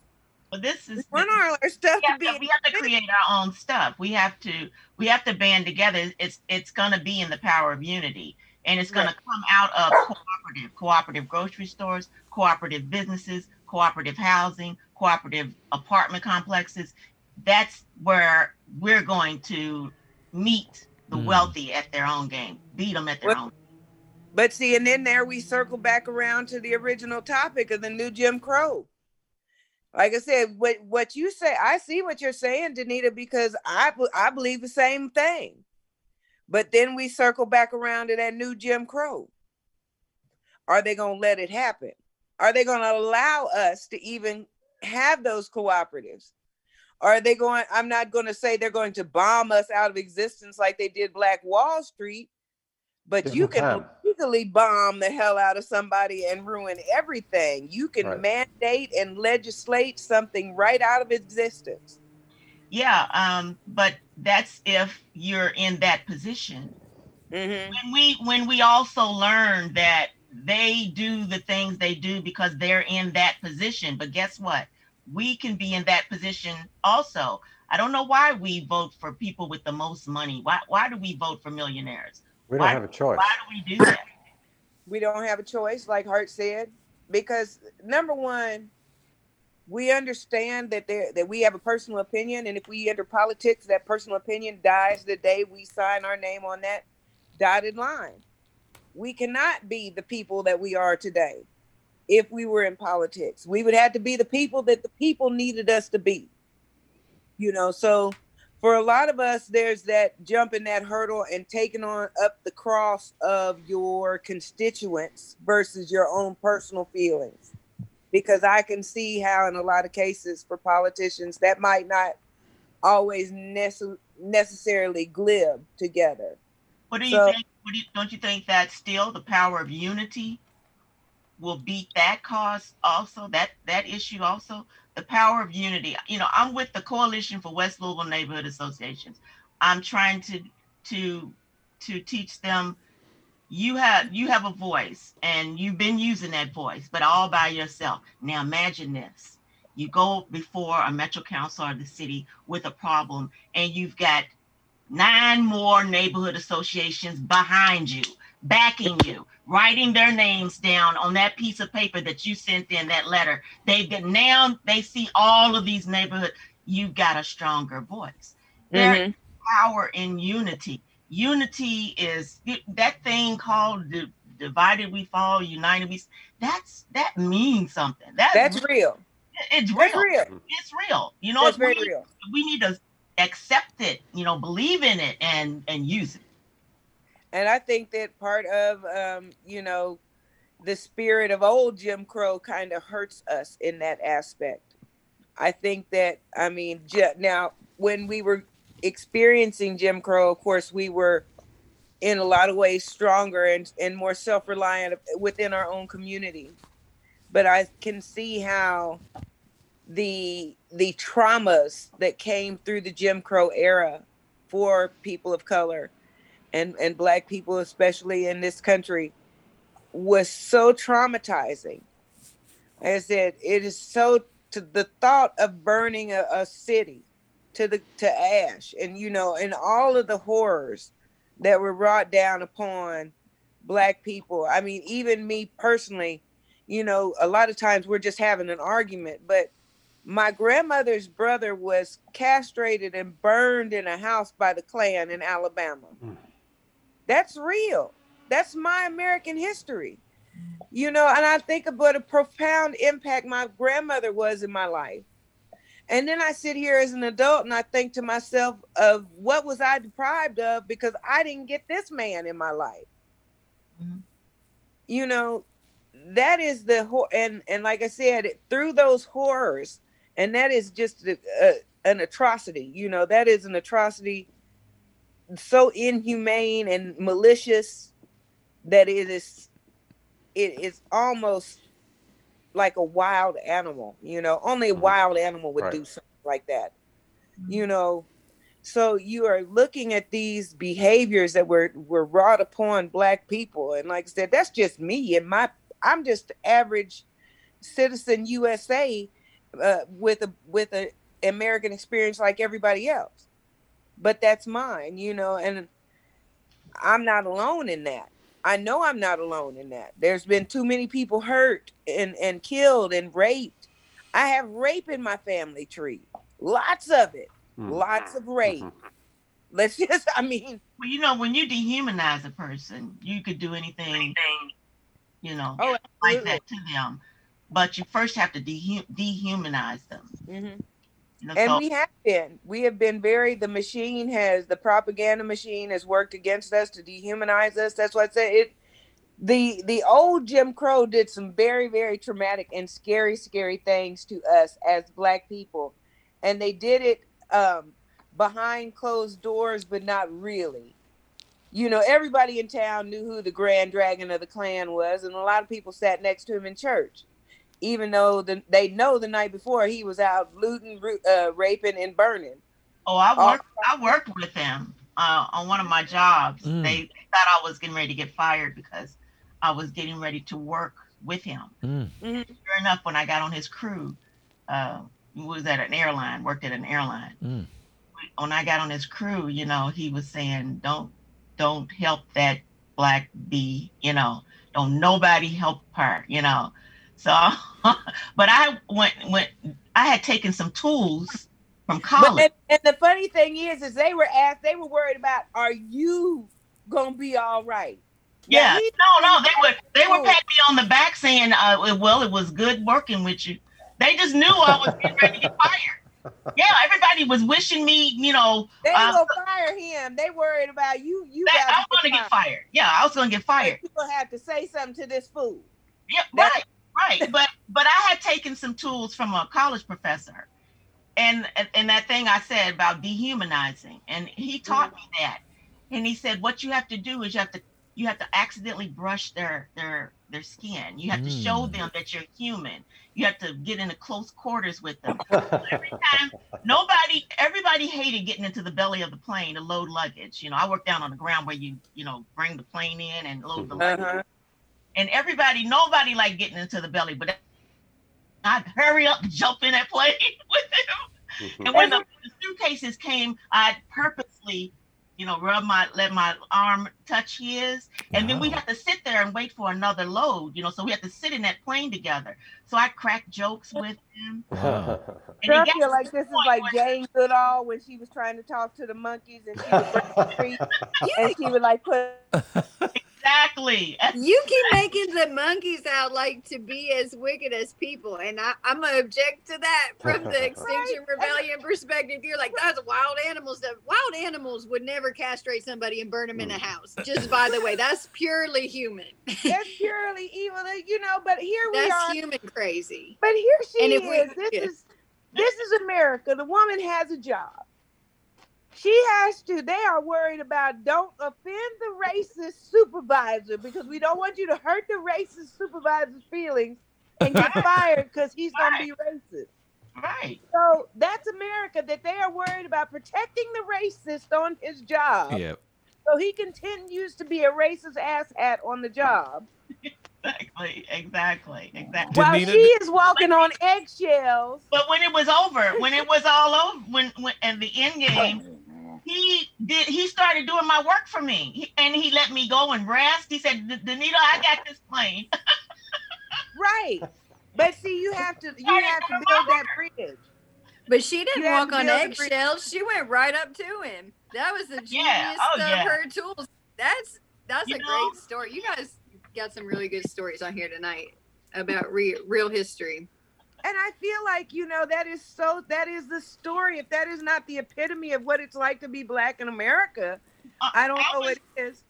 Well, this We is want all our stuff we to have be. to, we have to create our own stuff. We have to we have to band together. It's it's going to be in the power of unity, and it's going to come out of cooperative cooperative grocery stores, cooperative businesses, cooperative housing, cooperative apartment complexes. That's where we're going to meet the Mm. wealthy at their own game, beat them at their What- own. But see, and then there we circle back around to the original topic of the new Jim Crow. like I said, what what you say, I see what you're saying, De'Nita, because I I believe the same thing. But then we circle back around to that new Jim Crow. Are they going to let it happen? Are they going to allow us to even have those cooperatives? Are they going? I'm not going to say they're going to bomb us out of existence like they did Black Wall Street, but you can legally bomb the hell out of somebody and ruin everything. You can right. mandate and legislate something right out of existence. Yeah, um, but that's if you're in that position. Mm-hmm. When we when we also learn that they do the things they do because they're in that position, but guess what? We can be in that position also. I don't know why we vote for people with the most money. Why why do we vote for millionaires? We don't why, have a choice. Why do we do that? We don't have a choice, like Hart said, because number one, we understand that there that we have a personal opinion, and if we enter politics, that personal opinion dies the day we sign our name on that dotted line. We cannot be the people that we are today if we were in politics. We would have to be the people that the people needed us to be. You know, so for a lot of us, there's that jumping that hurdle and taking on up the cross of your constituents versus your own personal feelings because I can see how, in a lot of cases, for politicians, that might not always nece- necessarily glib together. What do you so, think? Do you, don't you think that still the power of unity will beat that cause also? That that issue also the power of unity. You know, I'm with the Coalition for West Louisville Neighborhood Associations. I'm trying to to to teach them you have you have a voice and you've been using that voice but all by yourself now imagine this you go before a metro council or the city with a problem and you've got nine more neighborhood associations behind you backing you writing their names down on that piece of paper that you sent in that letter they get now they see all of these neighborhood you've got a stronger voice mm-hmm. there's power in unity unity is that thing called divided we fall, united we. That's that means something. That's, that's real. It's real. That's real. It's real. You know, it's very we, real. We need to accept it. You know, believe in it and and use it. And I think that part of um, you know the spirit of old Jim Crow kind of hurts us in that aspect. I think that I mean now when we were experiencing Jim Crow, of course, we were in a lot of ways stronger and, and more self reliant within our own community. But I can see how the the traumas that came through the Jim Crow era for people of color and, and black people especially in this country was so traumatizing. I said, it is so to the thought of burning a, a city to the to ash and you know and all of the horrors that were brought down upon black people i mean even me personally you know a lot of times we're just having an argument but my grandmother's brother was castrated and burned in a house by the klan in alabama mm. That's real that's my american history you know and i think about a profound impact my grandmother was in my life and then I sit here as an adult and I think to myself of what was I deprived of because I didn't get this man in my life. Mm-hmm. You know, that is the and and like I said, through those horrors, and that is just a, a, an atrocity. You know, that is an atrocity so inhumane and malicious that it is it is almost like a wild animal, you know, only a mm-hmm. wild animal would right. do something like that, you mm-hmm. know. So you are looking at these behaviors that were were wrought upon black people, and like I said, that's just me and my. I'm just average citizen USA uh, with a with a American experience like everybody else, but that's mine, you know, and I'm not alone in that. I know I'm not alone in that. There's been too many people hurt and, and killed and raped. I have rape in my family tree. Lots of it. Mm. Lots of rape. Let's just, I mean. Well, you know, when you dehumanize a person, you could do anything, you know, oh, like that to them. but you first have to de- dehumanize them. Mm-hmm. Know, and so- we have been. We have been very. The machine has the propaganda machine has worked against us to dehumanize us. That's why I say it. The the old Jim Crow did some very very traumatic and scary scary things to us as black people, and they did it um, behind closed doors, but not really. You know, everybody in town knew who the Grand Dragon of the Klan was, and a lot of people sat next to him in church even though the, they know the night before he was out looting, uh, raping, and burning. Oh, I worked. I worked with him uh, on one of my jobs. Mm. They, they, thought I was getting ready to get fired because I was getting ready to work with him. Mm. Mm-hmm. Sure enough, when I got on his crew, uh, was at an airline, worked at an airline. Mm. When I got on his crew, you know, he was saying, "Don't, don't help that black bee. You know, don't nobody help her. You know." So, but I went went. I had taken some tools from college. And, and, the funny thing is, is they were asked. They were worried about, are you gonna be all right? Yeah. no, no. They were they were patting me on the back saying, uh, "Well, it was good working with you." They just knew I was getting ready to get fired. Yeah, everybody was wishing me, you know. They uh, gonna fire him. They worried about you. You. That, I was gonna get fired. Yeah, I was gonna get fired. People have to say something to this fool. Yeah, right right but but i had taken some tools from a college professor. And and that thing i said about dehumanizing and he taught me that. And he said what you have to do is you have to you have to accidentally brush their their their skin. You have mm. to show mm. them that you're human. You have to get into close quarters with them. Every time nobody everybody hated getting into the belly of the plane to load luggage. You know i work down on the ground where you you know bring the plane in and load the luggage. uh-huh and everybody, nobody like getting into the belly, but I'd hurry up, jump in that plane with him. Mm-hmm. And when the, the, suitcases came, I'd purposely, you know, rub my let my arm touch his, and wow. then we had to sit there and wait for another load, you know. So we had to sit in that plane together. So I cracked jokes with him. Wow. And I feel like this is like Jane Goodall when she was trying to talk to the monkeys and she would break the tree, and she would like put exactly. You keep making the monkeys out like to be as wicked as people, and I, am gonna object to that from the Extinction Rebellion perspective. You're like, that's wild animals. That wild animals would never castrate somebody and burn them in a mm. house. Just by the way, that's purely human. That's purely evil, you know. But here we that's are. That's human crazy. But here she and is. We, this yeah. is this is America. The woman has a job she has to they are worried about don't offend the racist supervisor because we don't want you to hurt the racist supervisor's feelings and get fired because he's right. going to be racist right so that's america that they are worried about protecting the racist on his job yep. so he continues to be a racist asshat on the job exactly, exactly, exactly. While she is walking on eggshells. But when it was over, when it was all over, when when and the end game, he did he started doing my work for me. He, and he let me go and rest. He said De'Nita i got this plane. Right. But see you have to you have to build that bridge. But she didn't you walk on eggshells. She went right up to him. That was the genius yeah. oh, of yeah. her tools. That's that's you a know? great story. You guys got some really good stories on here tonight about re- real history and I feel like, you know, that is so, that is the story. If that is not the epitome of what it's like to be black in America, uh, I don't I know was, what it is.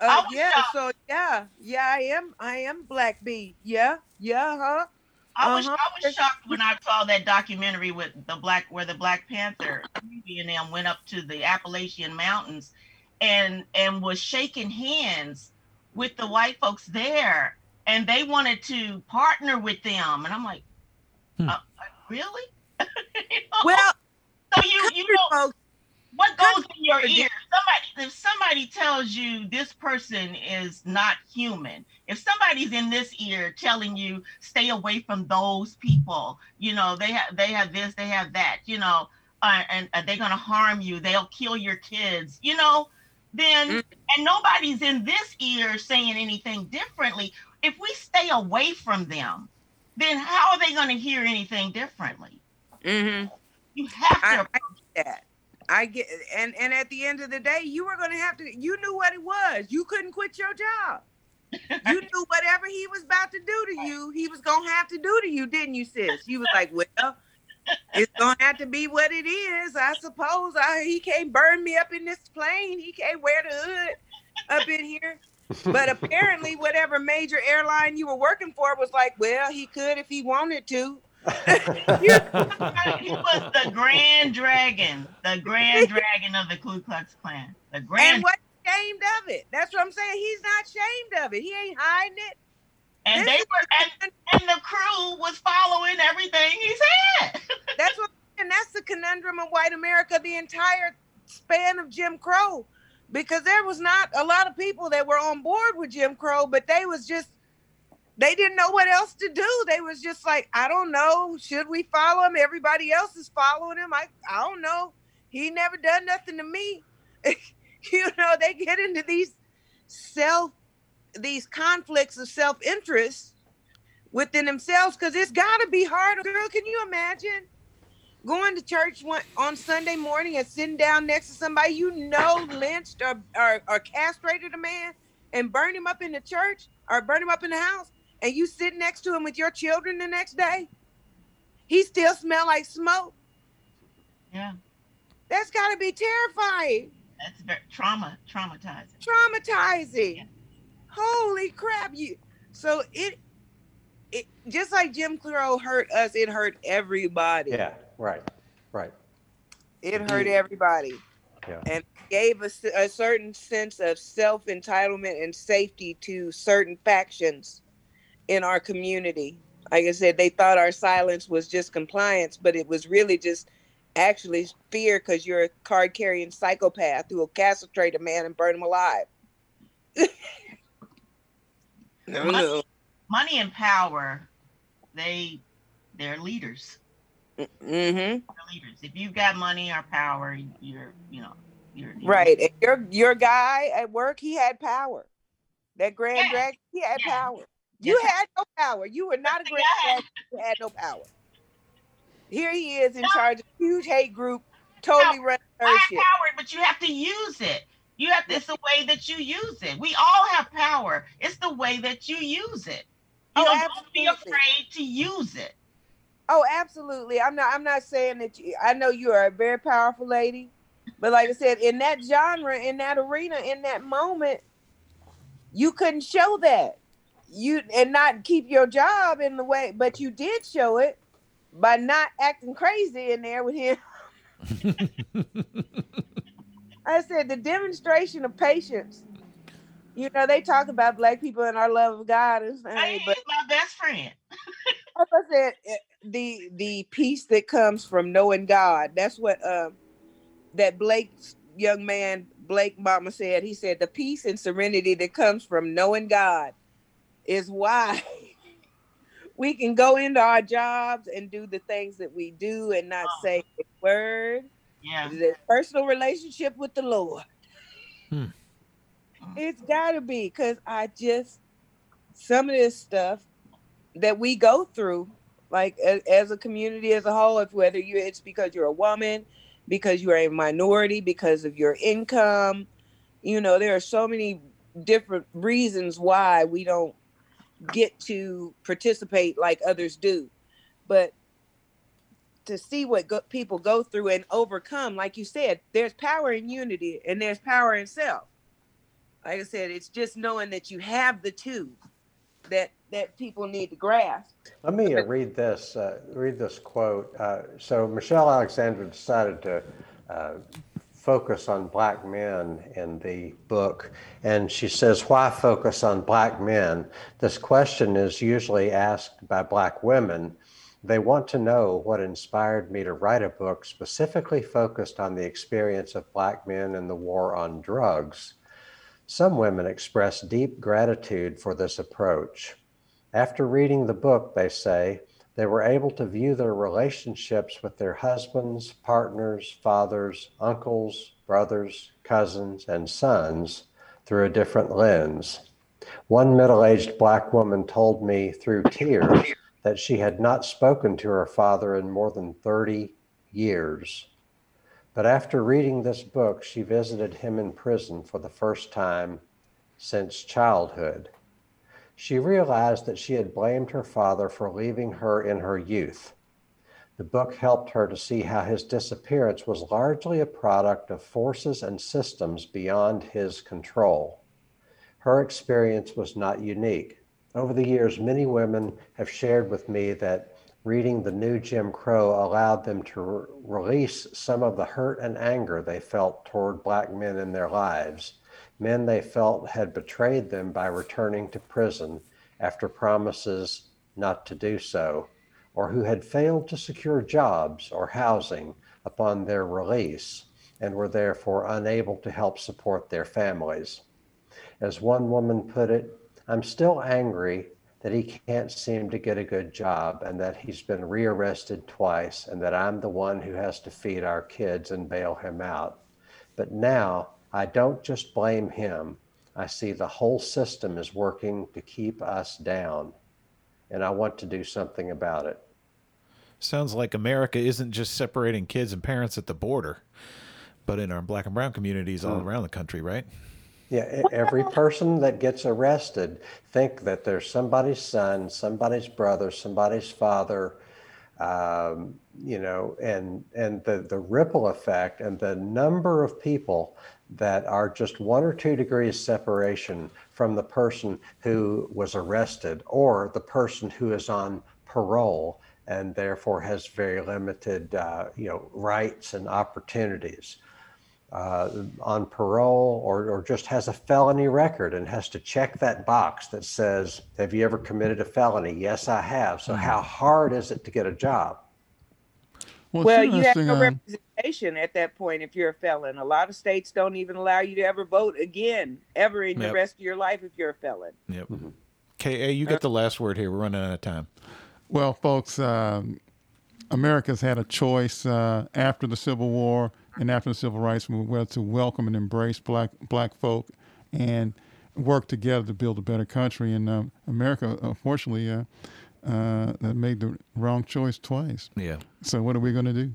Uh, yeah, shocked. so yeah, yeah, I am, I am black B. Yeah, yeah, huh? I was, uh-huh. I was shocked when I saw that documentary with the black, where the Black Panther and them went up to the Appalachian Mountains, and and was shaking hands with the white folks there, and they wanted to partner with them, and I'm like, Hmm. Uh, really? you know? Well, so you you know what goes in your ear? Somebody if somebody tells you this person is not human, if somebody's in this ear telling you stay away from those people, you know they have they have this, they have that, you know, uh, and uh, they're gonna harm you, they'll kill your kids, you know, then mm. and nobody's in this ear saying anything differently. If we stay away from them, then how are they going to hear anything differently? Mm-hmm. You have to. I, I get that. I get, and and at the end of the day, you were going to have to. You knew what it was. You couldn't quit your job. you knew whatever he was about to do to you, he was gonna have to do to you, didn't you, sis? You was like, well, it's gonna have to be what it is, I suppose. I, he can't burn me up in this plane. He can't wear the hood up in here. But apparently, whatever major airline you were working for was like, well, he could if he wanted to. he was the Grand Dragon, the Grand Dragon of the Ku Klux Klan. The Grand. And what ashamed of it? That's what I'm saying. He's not ashamed of it. He ain't hiding it. And this they were, and, and the crew was following everything he said. that's what, and that's the conundrum of white America. The entire span of Jim Crow, because there was not a lot of people that were on board with Jim Crow, but they was just they didn't know what else to do. They was just like, I don't know. Should we follow him? Everybody else is following him. I, I don't know. He never done nothing to me. you know, they get into these self, these conflicts of self-interest within themselves because it's got to be hard. Girl, can you imagine going to church one, on Sunday morning and sitting down next to somebody you know lynched or, or, or castrated a man and burn him up in the church or burn him up in the house? and you sit next to him with your children the next day, he still smell like smoke. Yeah. That's got to be terrifying. That's very trauma, traumatizing. Traumatizing. Yeah. Holy crap! You. So it, it just like Jim Crow hurt us, it hurt everybody. Yeah. Right. Right. It hurt everybody. Yeah. And gave us a, a certain sense of self entitlement and safety to certain factions in our community. Like I said, they thought our silence was just compliance, but it was really just actually fear because you're a card carrying psychopath who will castrate a man and burn him alive. no, money, money, and power, they they're leaders. Mm-hmm. Leaders. If you've got money or power, you're you know you're, you're right. And your your guy at work, he had power. That grand yeah. drag, he had yeah. power. You had no power. You were not a great man. You had no power. Here he is in no. charge of a huge hate group, totally no, shit. power, but you have to use it. You have to, it's the way that you use it. We all have power. It's the way that you use it. You oh, don't be afraid to use it. Oh, absolutely. I'm not I'm not saying that you I know you are a very powerful lady, but like I said, in that genre, in that arena, in that moment, you couldn't show that you and not keep your job in the way, but you did show it by not acting crazy in there with him. I said the demonstration of patience. You know, they talk about black people and our love of God and hey, but my best friend. like I said, the the peace that comes from knowing God. That's what um that Blake young man, Blake Mama said. He said the peace and serenity that comes from knowing God is why we can go into our jobs and do the things that we do and not oh. say a word. Yeah. The personal relationship with the Lord. Hmm. It's got to be because I just, some of this stuff that we go through, like as, as a community as a whole, if whether you, it's because you're a woman, because you are a minority, because of your income, you know, there are so many different reasons why we don't get to participate like others do. But to see what go- people go through and overcome, like you said, there's power in unity and there's power in self. Like I said, it's just knowing that you have the two that that people need to grasp. Let me uh, read this. Uh, read this quote. Uh, so Michelle Alexander decided to uh, focus on black men in the book. And she says, Why focus on black men? This question is usually asked by black women. They want to know what inspired me to write a book specifically focused on the experience of black men in the war on drugs. Some women express deep gratitude for this approach. After reading the book, they say, they were able to view their relationships with their husbands, partners, fathers, uncles, brothers, cousins, and sons through a different lens. One middle aged black woman told me through tears that she had not spoken to her father in more than 30 years. But after reading this book, she visited him in prison for the first time since childhood. She realized that she had blamed her father for leaving her in her youth. The book helped her to see how his disappearance was largely a product of forces and systems beyond his control. Her experience was not unique. Over the years, many women have shared with me that reading The New Jim Crow allowed them to re- release some of the hurt and anger they felt toward Black men in their lives, men they felt had betrayed them by returning to prison after promises not to do so or who had failed to secure jobs or housing upon their release and were therefore unable to help support their families. As one woman put it, I'm still angry that he can't seem to get a good job and that he's been rearrested twice and that I'm the one who has to feed our kids and bail him out. But now I don't just blame him. I see the whole system is working to keep us down, and I want to do something about it. Sounds like America isn't just separating kids and parents at the border, but in our black and brown communities all around the country, right? Yeah, every person that gets arrested think that there's somebody's son, somebody's brother, somebody's father, um, you know, and and the the ripple effect and the number of people that are just one or two degrees separation from the person who was arrested or the person who is on parole and therefore has very limited, uh, you know, rights and opportunities. Uh, on parole or, or just has a felony record and has to check that box that says, Have you ever committed a felony? Yes, I have. So, mm-hmm. how hard is it to get a job? Well, well you have no uh, representation at that point if you're a felon. A lot of states don't even allow you to ever vote again, ever in yep. the rest of your life if you're a felon. Yep. Mm-hmm. KA, you get the last word here. We're running out of time. Well, folks, um, America's had a choice uh, after the Civil War and after the Civil Rights Movement to welcome and embrace black black folk and work together to build a better country. And um, America, unfortunately, uh, uh, that made the wrong choice twice. Yeah. So what are we going to do?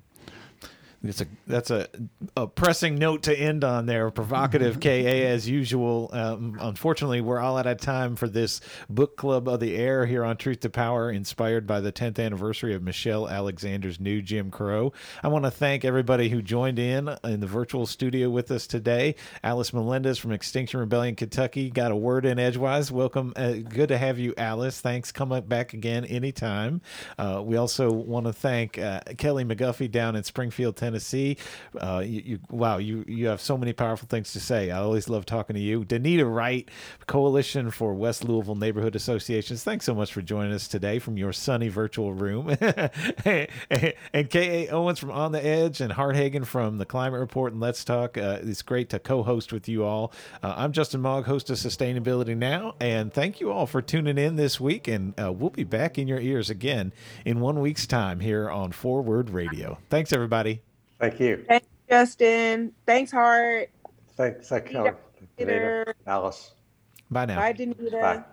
It's a that's a, a pressing note to end on there. Provocative KA as usual. Um, unfortunately, we're all out of time for this book club of the air here on Truth to Power, inspired by the 10th anniversary of Michelle Alexander's new Jim Crow. I want to thank everybody who joined in in the virtual studio with us today. Alice Melendez from Extinction Rebellion, Kentucky, got a word in edgewise. Welcome, uh, good to have you, Alice. Thanks. Come back again anytime. Uh, we also want to thank uh, Kelly McGuffey down in Springfield, Tennessee. Tennessee. Uh, you, you, wow, you you have so many powerful things to say. I always love talking to you, De'Nita Wright, Coalition for West Louisville Neighborhood Associations. Thanks so much for joining us today from your sunny virtual room, and K.A. Owens from On the Edge and Hart Hagan from the Climate Report and Let's Talk. Uh, it's great to co-host with you all. Uh, I'm Justin Mog, host of Sustainability Now, and thank you all for tuning in this week. And uh, we'll be back in your ears again in one week's time here on Forward Radio. Thanks, everybody. Thank you. Thanks, Justin. Thanks, Hart. Thanks, thank you. Alice. Bye now. Bye, De'Nita. Bye.